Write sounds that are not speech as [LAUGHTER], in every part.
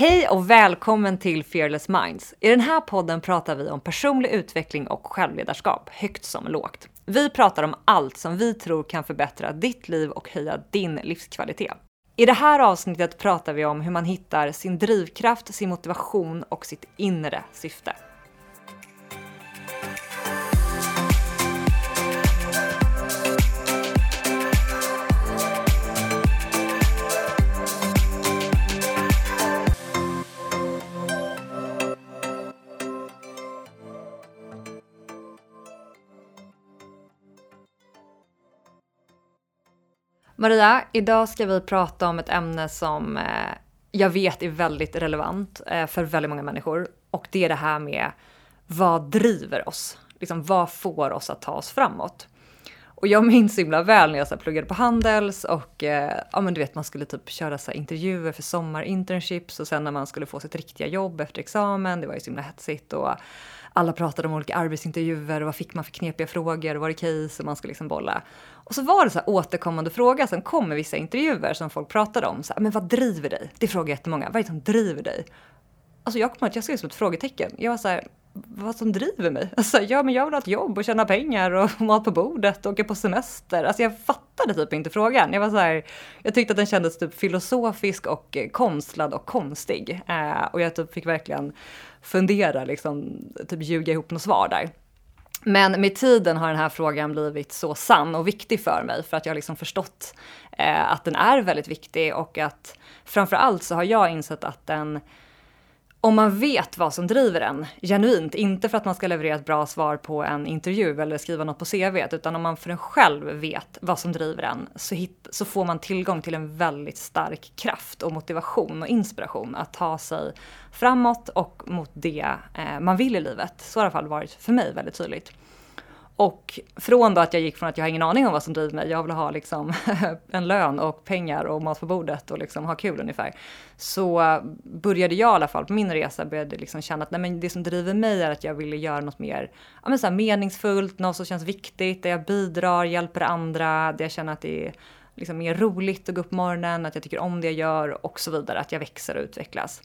Hej och välkommen till Fearless Minds. I den här podden pratar vi om personlig utveckling och självledarskap, högt som lågt. Vi pratar om allt som vi tror kan förbättra ditt liv och höja din livskvalitet. I det här avsnittet pratar vi om hur man hittar sin drivkraft, sin motivation och sitt inre syfte. Maria, idag ska vi prata om ett ämne som eh, jag vet är väldigt relevant eh, för väldigt många människor och det är det här med vad driver oss? Liksom, vad får oss att ta oss framåt? Och jag minns så himla väl när jag så här, pluggade på Handels och eh, ja, men du vet, man skulle typ köra så här, intervjuer för sommarinternships och sen när man skulle få sitt riktiga jobb efter examen, det var ju så himla hetsigt och alla pratade om olika arbetsintervjuer och vad fick man för knepiga frågor och var det case och man skulle liksom bolla. Och så var det så här återkommande fråga som kom i vissa intervjuer som folk pratade om. Så här, men vad driver dig? Det frågar jättemånga. Vad är det som driver dig? Alltså jag kommer att jag skrev som ett frågetecken. Jag var så här, vad som driver mig? Alltså, ja, men jag vill ha ett jobb och tjäna pengar och [LAUGHS] mat på bordet och åka på semester. Alltså jag fattade typ inte frågan. Jag var så här, jag tyckte att den kändes typ filosofisk och eh, konstlad och konstig. Eh, och jag typ fick verkligen fundera, liksom, typ ljuga ihop något svar där. Men med tiden har den här frågan blivit så sann och viktig för mig för att jag har liksom förstått eh, att den är väldigt viktig och att framför allt så har jag insett att den om man vet vad som driver en genuint, inte för att man ska leverera ett bra svar på en intervju eller skriva något på CV, utan om man för en själv vet vad som driver en så, hit, så får man tillgång till en väldigt stark kraft och motivation och inspiration att ta sig framåt och mot det eh, man vill i livet. Så har det i alla fall varit för mig väldigt tydligt. Och från då att jag gick från att jag har ingen aning om vad som driver mig, jag vill ha liksom [LAUGHS] en lön och pengar och mat på bordet och liksom ha kul ungefär. Så började jag i alla fall på min resa började liksom känna att nej men det som driver mig är att jag ville göra något mer ja men så här meningsfullt, något som känns viktigt, där jag bidrar, hjälper andra, där jag känner att det är liksom mer roligt att gå upp på morgonen, att jag tycker om det jag gör och så vidare, att jag växer och utvecklas.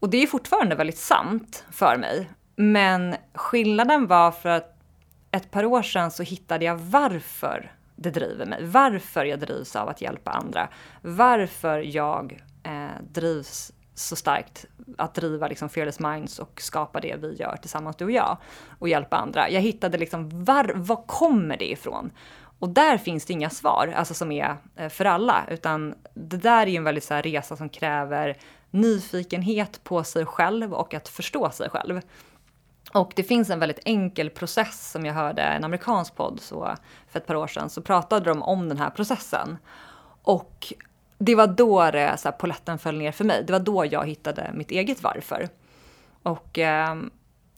Och det är fortfarande väldigt sant för mig. Men skillnaden var för att ett par år sedan så hittade jag varför det driver mig. Varför jag drivs av att hjälpa andra. Varför jag eh, drivs så starkt att driva liksom Fearless Minds och skapa det vi gör tillsammans, du och jag, och hjälpa andra. Jag hittade liksom, var, var kommer det ifrån? Och där finns det inga svar, alltså som är eh, för alla, utan det där är ju en väldigt så här, resa som kräver nyfikenhet på sig själv och att förstå sig själv. Och det finns en väldigt enkel process som jag hörde en amerikansk podd så för ett par år sedan så pratade de om den här processen. Och det var då det, så här, poletten föll ner för mig. Det var då jag hittade mitt eget varför. Och eh,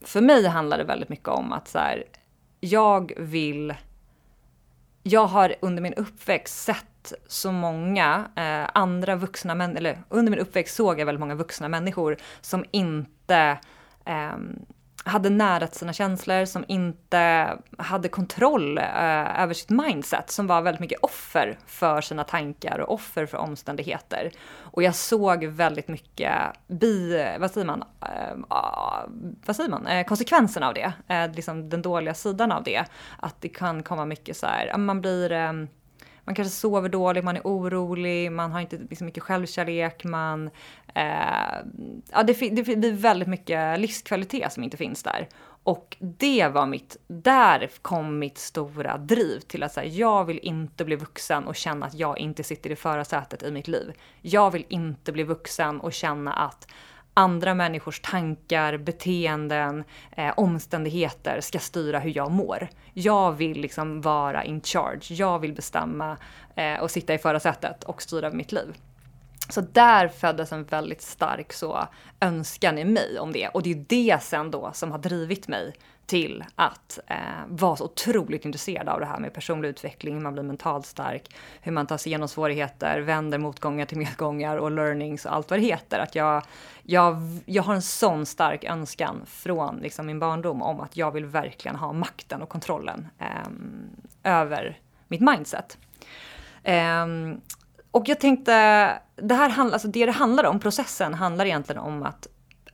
för mig handlar det väldigt mycket om att så här, jag vill... Jag har under min uppväxt sett så många eh, andra vuxna människor, eller under min uppväxt såg jag väldigt många vuxna människor som inte eh, hade närat sina känslor, som inte hade kontroll eh, över sitt mindset, som var väldigt mycket offer för sina tankar och offer för omständigheter. Och jag såg väldigt mycket bi, vad säger man, eh, vad säger man, eh, konsekvenserna av det, eh, liksom den dåliga sidan av det. Att det kan komma mycket så här, man blir eh, man kanske sover dåligt, man är orolig, man har inte så mycket självkärlek, man... Eh, ja, det, det, det blir väldigt mycket livskvalitet som inte finns där. Och det var mitt, där kom mitt stora driv till att säga jag vill inte bli vuxen och känna att jag inte sitter i förarsätet i mitt liv. Jag vill inte bli vuxen och känna att andra människors tankar, beteenden, eh, omständigheter ska styra hur jag mår. Jag vill liksom vara in charge. Jag vill bestämma eh, och sitta i förarsätet och styra mitt liv. Så där föddes en väldigt stark så önskan i mig om det. Och det är det sen då som har drivit mig till att eh, vara så otroligt intresserad av det här med personlig utveckling, hur man blir mentalt stark, hur man tar sig igenom svårigheter, vänder motgångar till medgångar och learnings och allt vad det heter. Att jag, jag, jag har en sån stark önskan från liksom, min barndom om att jag vill verkligen ha makten och kontrollen eh, över mitt mindset. Eh, och jag tänkte, det här handlar, alltså det det handlar om, processen handlar egentligen om att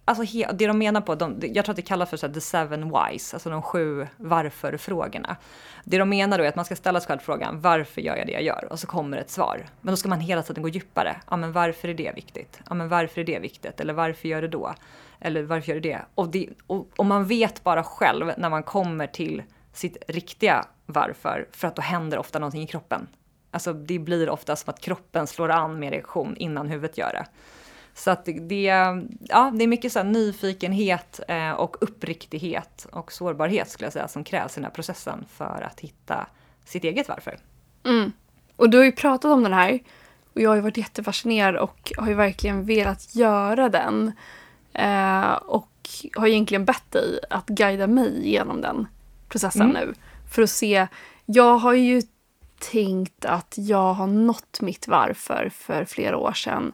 Alltså det de menar på, de, jag tror att det kallas för så här, the seven whys, alltså de sju varför-frågorna. Det de menar då är att man ska ställa sig själv frågan, varför gör jag det jag gör? Och så kommer ett svar. Men då ska man hela tiden gå djupare. Ja, men varför är det viktigt? Ja, men varför är det viktigt? Eller varför gör du då? Eller varför gör det det? Och, det, och, och man vet bara själv när man kommer till sitt riktiga varför, för att då händer ofta någonting i kroppen. Alltså det blir ofta som att kroppen slår an med reaktion innan huvudet gör det. Så att det, ja, det är mycket så nyfikenhet eh, och uppriktighet och sårbarhet skulle jag säga som krävs i den här processen för att hitta sitt eget varför. Mm. Och du har ju pratat om den här och jag har ju varit jättefascinerad och har ju verkligen velat göra den. Eh, och har egentligen bett dig att guida mig genom den processen mm. nu. För att se, jag har ju tänkt att jag har nått mitt varför för flera år sedan.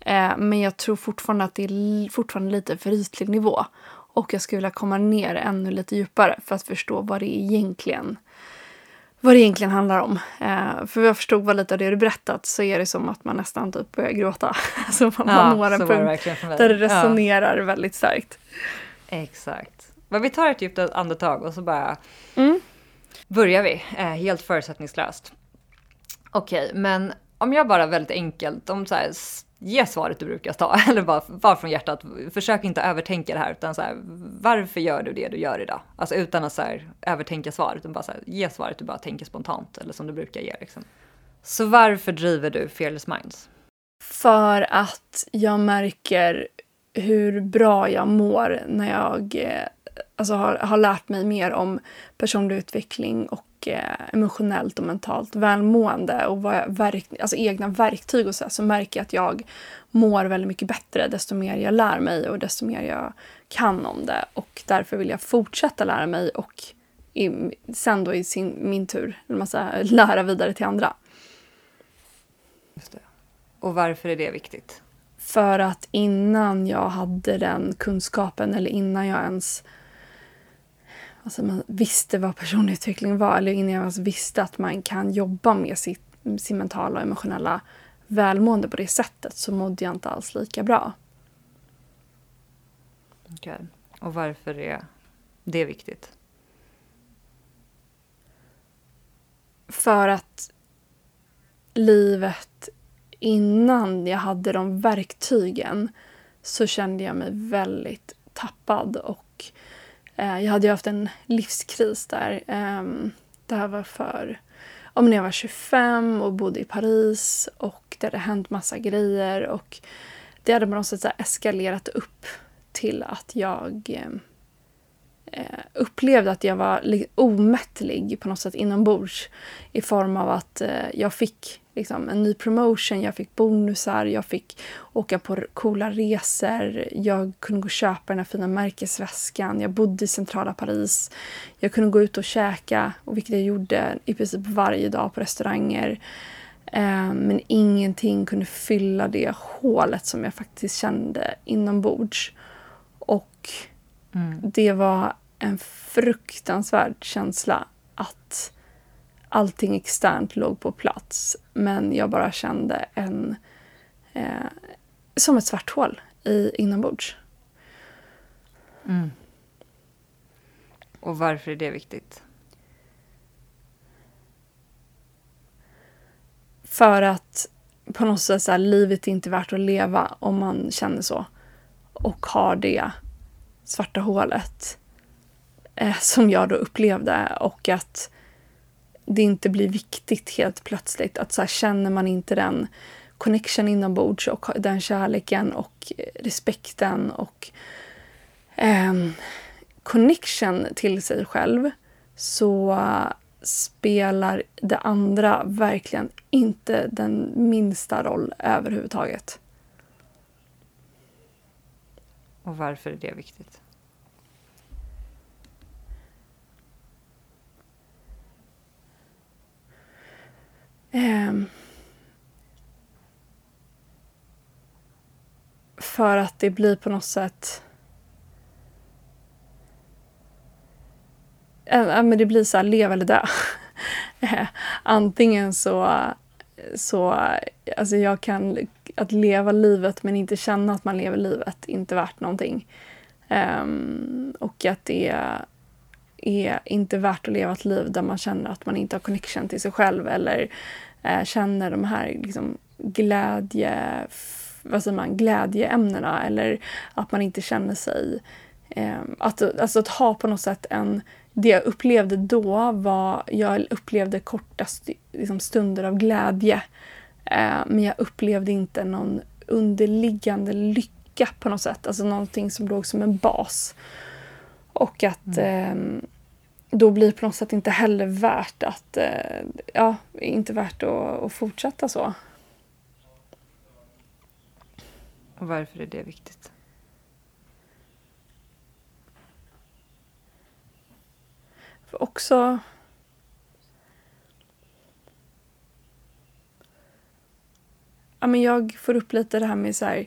Eh, men jag tror fortfarande att det är fortfarande lite för ytlig nivå. Och jag skulle vilja komma ner ännu lite djupare för att förstå vad det egentligen vad det egentligen handlar om. Eh, för jag förstod vad lite av det du berättat så är det som att man nästan typ börjar gråta. [LAUGHS] alltså man, ja, man når en punkt det där det resonerar ja. väldigt starkt. Exakt. Men vi tar ett djupt andetag och så bara mm. börjar vi eh, helt förutsättningslöst. Okej, okay, men om jag bara väldigt enkelt, om så här, ge svaret du brukar ta, [LAUGHS] eller bara, bara från hjärtat. Försök inte övertänka det här, utan så här, varför gör du det du gör idag? Alltså utan att så här, övertänka svaret, utan bara så här, ge svaret du bara tänker spontant, eller som du brukar ge. Liksom. Så varför driver du Fearless Minds? För att jag märker hur bra jag mår när jag eh, alltså, har, har lärt mig mer om personlig utveckling och eh, emotionellt och mentalt välmående och verk, alltså egna verktyg och så, så märker jag att jag mår väldigt mycket bättre desto mer jag lär mig och desto mer jag kan om det. Och därför vill jag fortsätta lära mig och i, sen då i sin, min tur man säga, [LAUGHS] lära vidare till andra. Och varför är det viktigt? För att innan jag hade den kunskapen eller innan jag ens alltså man visste vad personlig utveckling var eller innan jag ens visste att man kan jobba med sitt, sin mentala och emotionella välmående på det sättet så mådde jag inte alls lika bra. Okej. Okay. Och varför är det viktigt? För att livet innan jag hade de verktygen så kände jag mig väldigt tappad och Eh, jag hade ju haft en livskris där. Ehm, det här var för om när jag var 25 och bodde i Paris och det hade hänt massa grejer och det hade på något sätt eskalerat upp till att jag ehm, Eh, upplevde att jag var omättlig på något sätt inombords i form av att eh, jag fick liksom, en ny promotion, jag fick bonusar, jag fick åka på coola resor, jag kunde gå och köpa den här fina märkesväskan, jag bodde i centrala Paris, jag kunde gå ut och käka, och vilket jag gjorde i princip varje dag på restauranger. Eh, men ingenting kunde fylla det hålet som jag faktiskt kände inombords. Och mm. det var en fruktansvärd känsla att allting externt låg på plats. Men jag bara kände en... Eh, som ett svart hål i, inombords. Mm. Och varför är det viktigt? För att på något sätt så här, livet är inte värt att leva om man känner så. Och har det svarta hålet eh, som jag då upplevde. Och att det inte blir viktigt helt plötsligt. Att så här, känner man inte den connection inombords och den kärleken och respekten och eh, connection till sig själv så spelar det andra verkligen inte den minsta roll överhuvudtaget. Och varför är det viktigt? Um, för att det blir på något sätt... Äh, men det blir så här, leva eller dö. [LAUGHS] Ehm, antingen så så alltså jag kan, att leva livet men inte känna att man lever livet, inte värt någonting. Um, och att det är inte värt att leva ett liv där man känner att man inte har connection till sig själv eller uh, känner de här liksom, glädje, vad säger man, glädjeämnena eller att man inte känner sig... Um, att, alltså att ha på något sätt en... Det jag upplevde då var, jag upplevde korta st liksom stunder av glädje. Eh, men jag upplevde inte någon underliggande lycka på något sätt, alltså någonting som låg som en bas. Och att mm. eh, då blir det på något sätt inte heller värt att, eh, ja, inte värt att, att fortsätta så. Och varför är det viktigt? För också ja, men jag får upp lite det här med så här,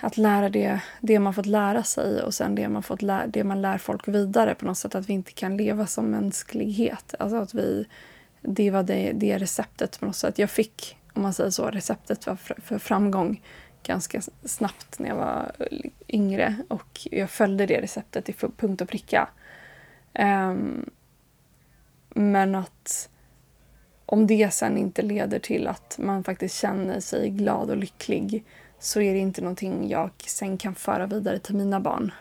att lära det, det man fått lära sig och sen det man, fått lä det man lär folk vidare på något sätt. Att vi inte kan leva som mänsklighet. Alltså att vi, det var det, det receptet på något sätt. Jag fick, om man säger så, receptet för, för framgång ganska snabbt när jag var yngre och jag följde det receptet i punkt och pricka. Um, men att om det sen inte leder till att man faktiskt känner sig glad och lycklig så är det inte någonting jag sen kan föra vidare till mina barn.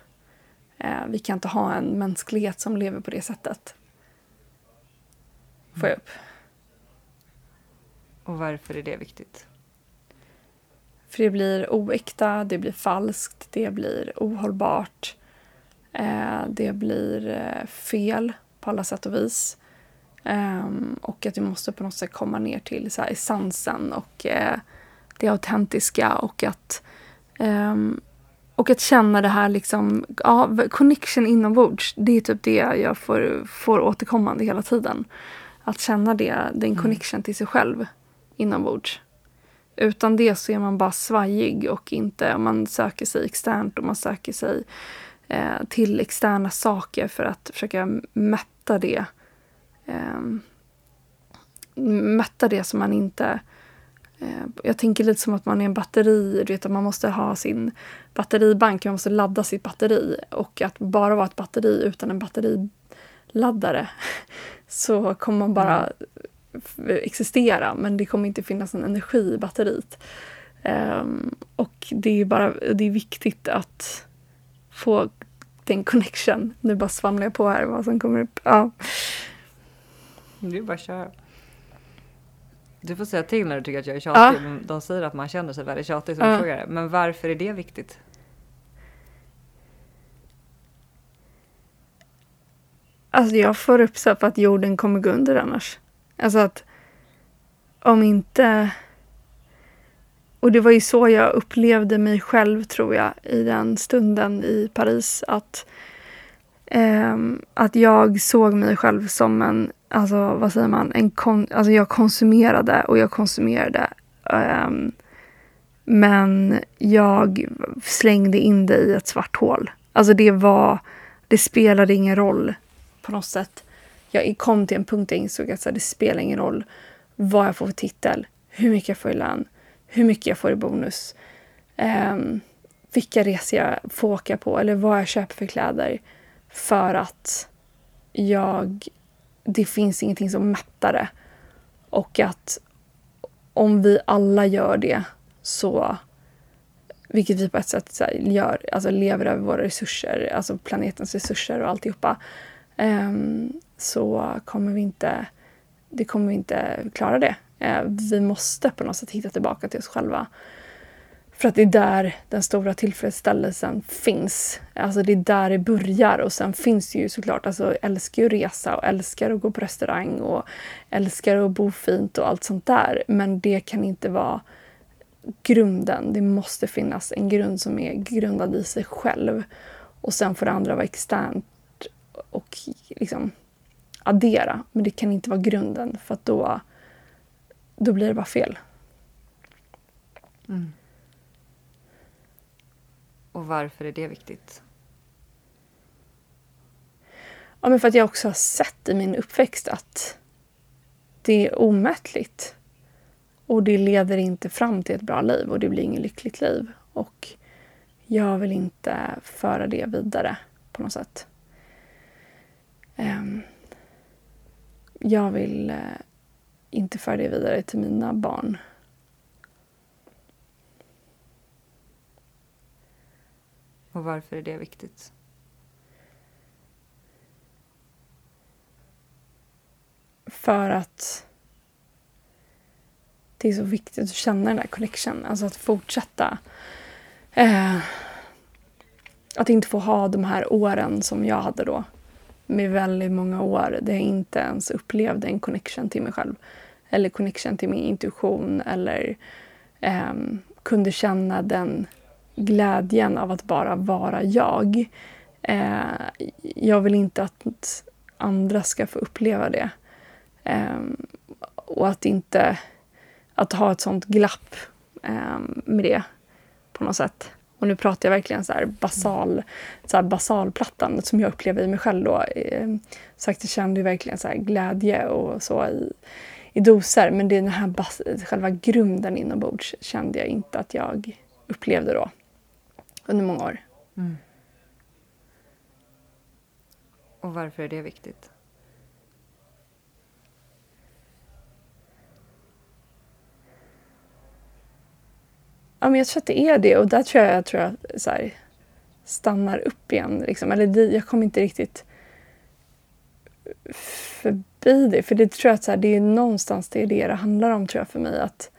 Eh, vi kan inte ha en mänsklighet som lever på det sättet. Får jag upp. Och varför är det viktigt? För det blir oäkta, det blir falskt, det blir ohållbart. Eh, det blir eh, fel på alla sätt och vis. Um, och att vi måste på något sätt komma ner till så här, essensen och uh, det autentiska och att, um, och att känna det här liksom, ja, connection inombords. Det är typ det jag får, får återkommande hela tiden. Att känna det, den mm. connection till sig själv inombords. Utan det så är man bara svajig och inte, man söker sig externt och man söker sig eh, till externa saker för att försöka mätta det eh, mätta det som man inte... Eh, jag tänker lite som att man är en batteri, du vet att man måste ha sin batteribank, man måste ladda sitt batteri. Och att bara vara ett batteri utan en batteriladdare [LAUGHS] så kommer man bara existera men det kommer inte finnas en energi i batteriet. Um, och det är bara det är viktigt att få den connection. Nu bara svamlar jag på här vad som kommer upp. Ja. Det är bara att köra. Du får säga till när du tycker att jag är tjatig. Ja. De säger att man känner sig väldigt tjatig som ja. frågar. Men varför är det viktigt? Alltså jag får upp så på att jorden kommer gå under annars. Alltså att om inte... Och det var ju så jag upplevde mig själv tror jag i den stunden i Paris. Att, eh, att jag såg mig själv som en alltså vad säger man, en kon, alltså jag konsumerade och jag konsumerade. Um, men jag slängde in det i ett svart hål. Alltså det var, det spelade ingen roll på något sätt. Jag kom till en punkt där jag insåg att det spelar ingen roll vad jag får för titel, hur mycket jag får i lön, hur mycket jag får i bonus, um, vilka resor jag får åka på eller vad jag köper för kläder. För att jag det finns ingenting som mättar det. Och att om vi alla gör det så, vilket vi på ett sätt här, gör, alltså lever över våra resurser, alltså planetens resurser och alltihopa, um, så kommer vi inte, det kommer vi inte klara det. Uh, vi måste på något sätt hitta tillbaka till oss själva. För att det är där den stora tillfredsställelsen finns. Alltså det är där det börjar och sen finns det ju såklart, alltså jag älskar ju att resa och älskar att gå på restaurang och älskar att bo fint och allt sånt där. Men det kan inte vara grunden. Det måste finnas en grund som är grundad i sig själv. Och sen får det andra vara externt och liksom addera. Men det kan inte vara grunden för att då, då blir det bara fel. Mm. Och varför är det viktigt? Ja, men för att jag också har sett i min uppväxt att det är omätligt. Och det leder inte fram till ett bra liv och det blir inget lyckligt liv. Och jag vill inte föra det vidare på något sätt. Ehm, jag vill eh, inte föra det vidare till mina barn. Och varför är det viktigt? För att det är så viktigt att känna den där connection. Alltså att fortsätta. Eh, att inte få ha de här åren som jag hade då. Med väldigt många år där jag inte ens upplevde en connection till mig själv. Eller connection till min intuition. Eller eh, kunde känna den glädjen av att bara vara jag. Eh, jag vill inte att andra ska få uppleva det. Eh, och att inte att ha ett sånt glapp eh, med det på något sätt. Och nu pratar jag verkligen så här basal, så här basalplattan som jag upplever i mig själv då. Ehm, sagt, jag kände verkligen så glädje och så i, i doser. Men det är den här bas, själva grunden inombords kände jag inte att jag upplevde då under många år. Mm. Och varför är det viktigt? Ja, men jag tror att det är det och där tror jag, jag, tror jag så här, stannar upp igen. Liksom. Eller jag kommer inte riktigt förbi det. För det tror jag att så här, det är någonstans det är det det handlar om tror jag för mig. Att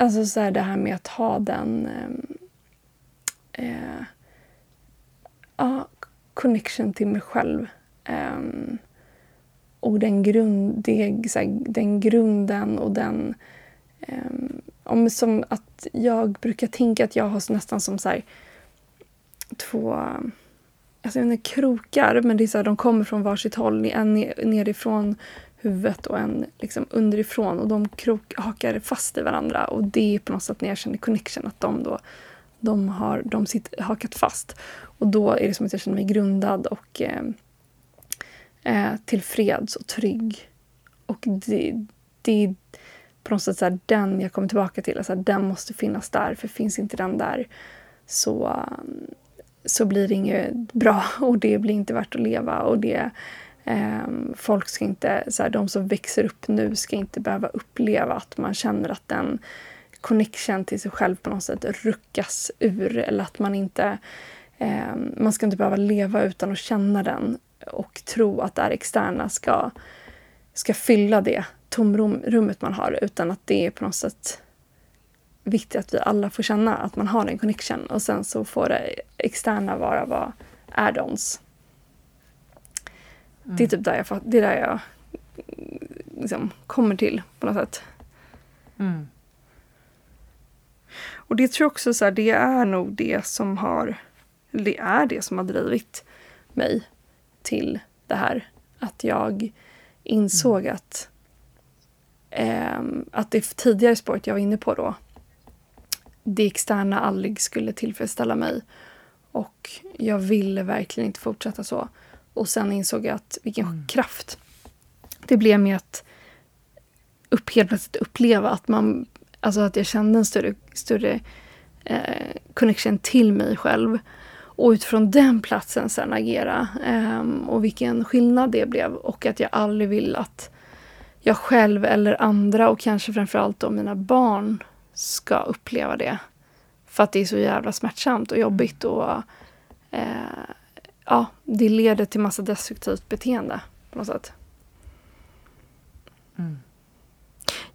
Alltså så här, det här med att ha den eh, eh, ja, connection till mig själv. Eh, och den, grund, det, så här, den grunden och den... Eh, om, som att jag brukar tänka att jag har nästan som så här, två alltså, jag vet inte, krokar, men det är så här, de kommer från varsitt håll. En nerifrån huvudet och en liksom underifrån och de krok, hakar fast i varandra och det är på något sätt när jag känner connection att de då de har de sitt, hakat fast. Och då är det som att jag känner mig grundad och eh, eh, tillfreds och trygg. Och det, det är på något sätt så här, den jag kommer tillbaka till. Alltså, den måste finnas där, för finns inte den där så, så blir det inget bra [LAUGHS] och det blir inte värt att leva. Och det Ehm, folk ska inte, så här, de som växer upp nu ska inte behöva uppleva att man känner att den connection till sig själv på något sätt ruckas ur eller att man inte eh, man ska inte behöva leva utan att känna den och tro att det här externa ska, ska fylla det tomrummet man har utan att det är på något sätt viktigt att vi alla får känna att man har en connection och sen så får det externa vara vad add-ons. Det är typ där jag, det är där jag liksom kommer till på något sätt. Mm. Och det tror jag också så här, det är nog det som har, det är det som har drivit mig till det här. Att jag insåg mm. att, eh, att det tidigare spåret jag var inne på då, det externa aldrig skulle tillfredsställa mig. Och jag ville verkligen inte fortsätta så. Och sen insåg jag att vilken mm. kraft det blev med att upp, helt plötsligt uppleva att man, alltså att jag kände en större, större eh, connection till mig själv. Och utifrån den platsen sen agera. Eh, och vilken skillnad det blev. Och att jag aldrig vill att jag själv eller andra och kanske framförallt då mina barn ska uppleva det. För att det är så jävla smärtsamt och jobbigt och eh, ja, det leder till massa destruktivt beteende på något sätt. Mm.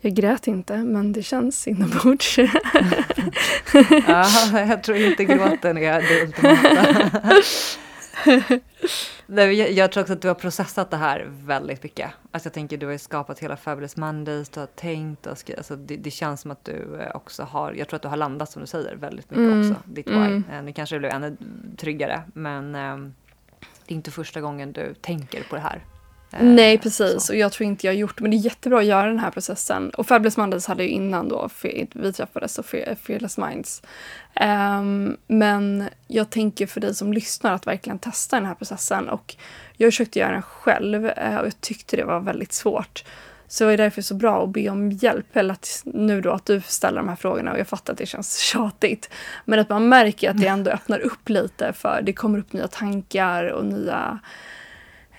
Jag grät inte, men det känns inombords. [LAUGHS] ja, jag tror inte gråten är det ultimata. [LAUGHS] jag tror också att du har processat det här väldigt mycket. Alltså jag tänker du har ju skapat hela Fabulous Mondays, du har tänkt och skrivit. Alltså det, det, känns som att du eh, också har, jag tror att du har landat som du säger väldigt mycket mm. också, ditt why. Mm. Eh, nu kanske det blev ännu tryggare, men um, det är inte första gången du tänker på det här. Eh, Nej, precis. Så. Och jag tror inte jag har gjort Men det är jättebra att göra den här processen. Och Fabulous Mondays hade ju innan då vi träffades och Fearless Minds. Um, men jag tänker för dig som lyssnar att verkligen testa den här processen. Och jag försökte göra den själv uh, och jag tyckte det var väldigt svårt. Så det är därför så bra att be om hjälp. Eller att nu då att du ställer de här frågorna och jag fattar att det känns [LAUGHS] tjatigt. Men att man märker att det ändå öppnar upp lite för det kommer upp nya tankar och nya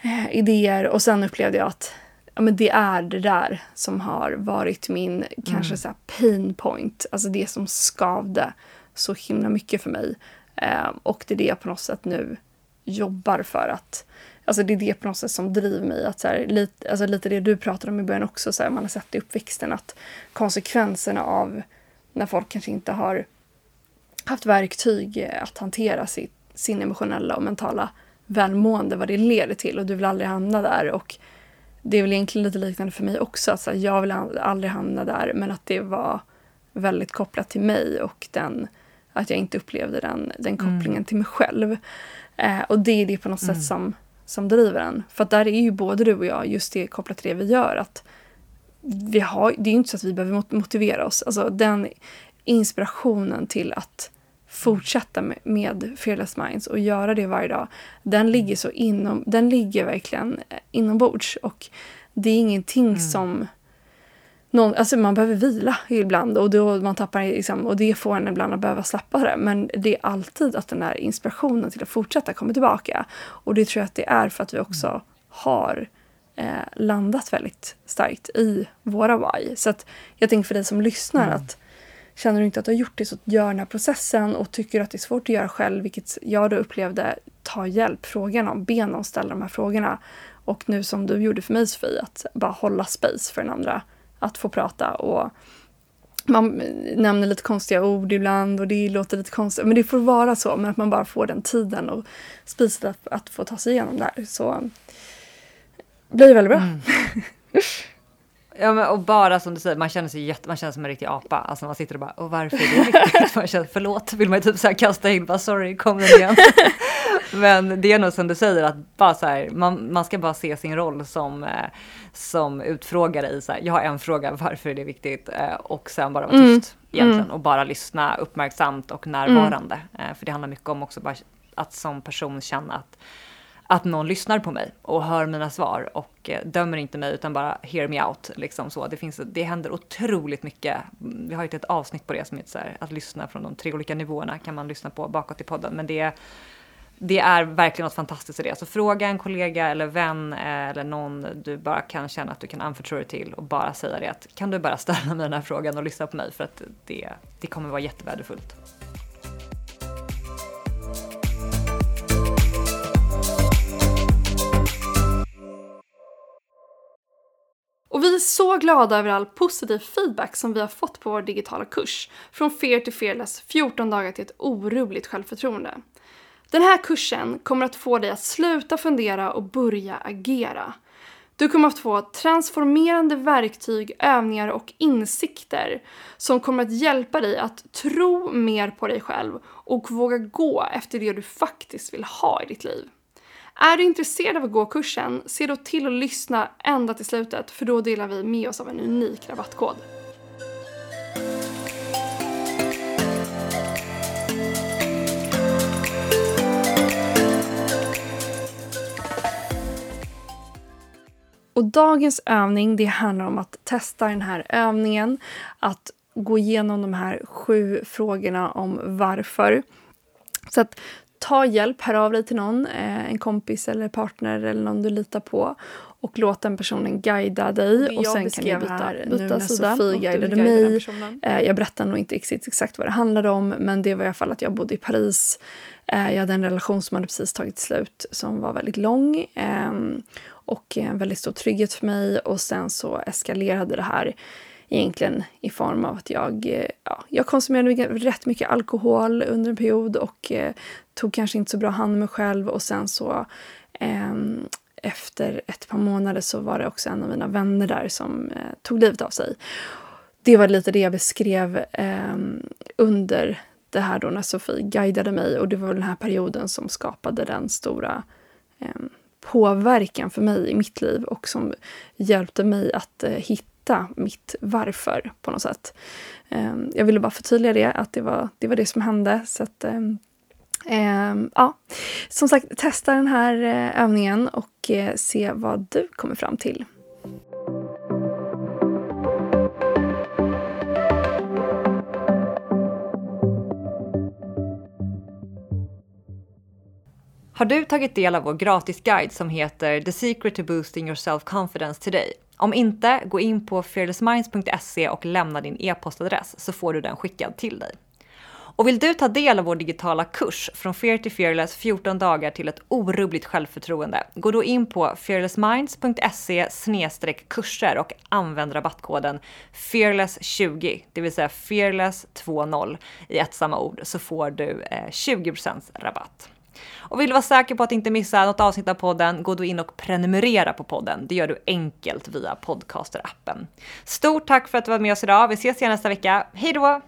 eh, idéer. Och sen upplevde jag att ja, men det är det där som har varit min mm. kanske så pain point. Alltså det som skavde så himla mycket för mig. Eh, och det är det jag på något sätt nu jobbar för att Alltså det är det på något sätt som driver mig. Att så här, lite, alltså lite det du pratade om i början också, så här, man har sett i uppväxten att konsekvenserna av när folk kanske inte har haft verktyg att hantera sitt, sin emotionella och mentala välmående, vad det leder till och du vill aldrig hamna där. Och det är väl egentligen lite liknande för mig också, att så här, jag vill aldrig hamna där men att det var väldigt kopplat till mig och den, att jag inte upplevde den, den kopplingen mm. till mig själv. Eh, och det är det på något mm. sätt som som driver en. För där är ju både du och jag just det kopplat till det vi gör. att vi har, Det är ju inte så att vi behöver motivera oss. Alltså den inspirationen till att fortsätta med, med Fearless Minds och göra det varje dag. Den ligger så inom, den ligger verkligen inombords. Och det är ingenting mm. som någon, alltså man behöver vila ibland och, då man tappar, liksom, och det får en ibland att behöva släppa det. Men det är alltid att den där inspirationen till att fortsätta kommer tillbaka. Och det tror jag att det är för att vi också har eh, landat väldigt starkt i våra why. Så att jag tänker för dig som lyssnar mm. att känner du inte att du har gjort det så gör den här processen och tycker att det är svårt att göra själv, vilket jag då upplevde, ta hjälp, fråga någon, be någon ställa de här frågorna. Och nu som du gjorde för mig Sofie, att bara hålla space för den andra att få prata och man nämner lite konstiga ord ibland och det låter lite konstigt. Men det får vara så, men att man bara får den tiden och spiset att, att få ta sig igenom det här. Så blir väldigt bra. Mm. [LAUGHS] Ja, men, och bara som du säger, man känner sig jätte, man känner sig som en riktig apa. Alltså man sitter och bara, och varför är det viktigt? man känner, förlåt, vill man typ så här kasta in, bara sorry, kom den igen. [LAUGHS] men det är nog som du säger, att bara så här, man, man ska bara se sin roll som, eh, som utfrågare i så här, jag har en fråga, varför är det viktigt? Eh, och sen bara vara mm. tyst mm. egentligen mm. och bara lyssna uppmärksamt och närvarande. Mm. För det handlar mycket om också bara att som person känna att att någon lyssnar på mig och hör mina svar och dömer inte mig utan bara hear me out. Liksom så. Det, finns, det händer otroligt mycket. Vi har ju ett avsnitt på det som heter så här, att lyssna från de tre olika nivåerna kan man lyssna på bakåt i podden. Men det, det är verkligen något fantastiskt i det. Så fråga en kollega eller vän eh, eller någon du bara kan känna att du kan anförtro dig till och bara säga det att kan du bara ställa mig den här frågan och lyssna på mig för att det, det kommer vara jättevärdefullt. Och vi är så glada över all positiv feedback som vi har fått på vår digitala kurs. Från Fear to Fearless 14 dagar till ett orubbligt självförtroende. Den här kursen kommer att få dig att sluta fundera och börja agera. Du kommer att få transformerande verktyg, övningar och insikter som kommer att hjälpa dig att tro mer på dig själv och våga gå efter det du faktiskt vill ha i ditt liv. Är du intresserad av att gå kursen, se då till att lyssna ända till slutet för då delar vi med oss av en unik rabattkod. Och dagens övning det handlar om att testa den här övningen, att gå igenom de här sju frågorna om varför. Så att ta hjälp, hör av dig till någon, eh, en kompis eller partner eller någon du litar på och låt den personen guida dig. Och sen kan ni byta, byta sida. Sofie guidade mig. Eh, jag berättar nog inte exakt, exakt vad det handlade om men det var i alla fall att jag bodde i Paris. Eh, jag hade en relation som hade precis tagit slut som var väldigt lång ehm, och en väldigt stor trygghet för mig. Och sen så eskalerade det här egentligen i form av att jag, eh, ja, jag konsumerade rätt mycket alkohol under en period och eh, tog kanske inte så bra hand om mig själv. Och sen så eh, efter ett par månader så var det också en av mina vänner där som eh, tog livet av sig. Det var lite det jag beskrev ehm, under det här då när Sofie guidade mig. Och det var den här perioden som skapade den stora ehm, påverkan för mig i mitt liv och som hjälpte mig att eh, hitta mitt varför på något sätt. Ehm, jag ville bara förtydliga det, att det var det, var det som hände. Så att, ehm, ehm, ja, som sagt, testa den här eh, övningen och eh, se vad du kommer fram till. Har du tagit del av vår gratisguide som heter The Secret to Boosting Your Self-Confidence Today? Om inte, gå in på fearlessminds.se och lämna din e-postadress så får du den skickad till dig. Och vill du ta del av vår digitala kurs från Fear to Fearless 14 dagar till ett orubbligt självförtroende, gå då in på fearlessminds.se kurser och använd rabattkoden fearless20, det vill säga fearless20 i ett samma ord, så får du eh, 20% rabatt. Och vill du vara säker på att inte missa något avsnitt av podden, gå då in och prenumerera på podden. Det gör du enkelt via Podcaster-appen. Stort tack för att du var med oss idag. Vi ses igen nästa vecka. Hej då!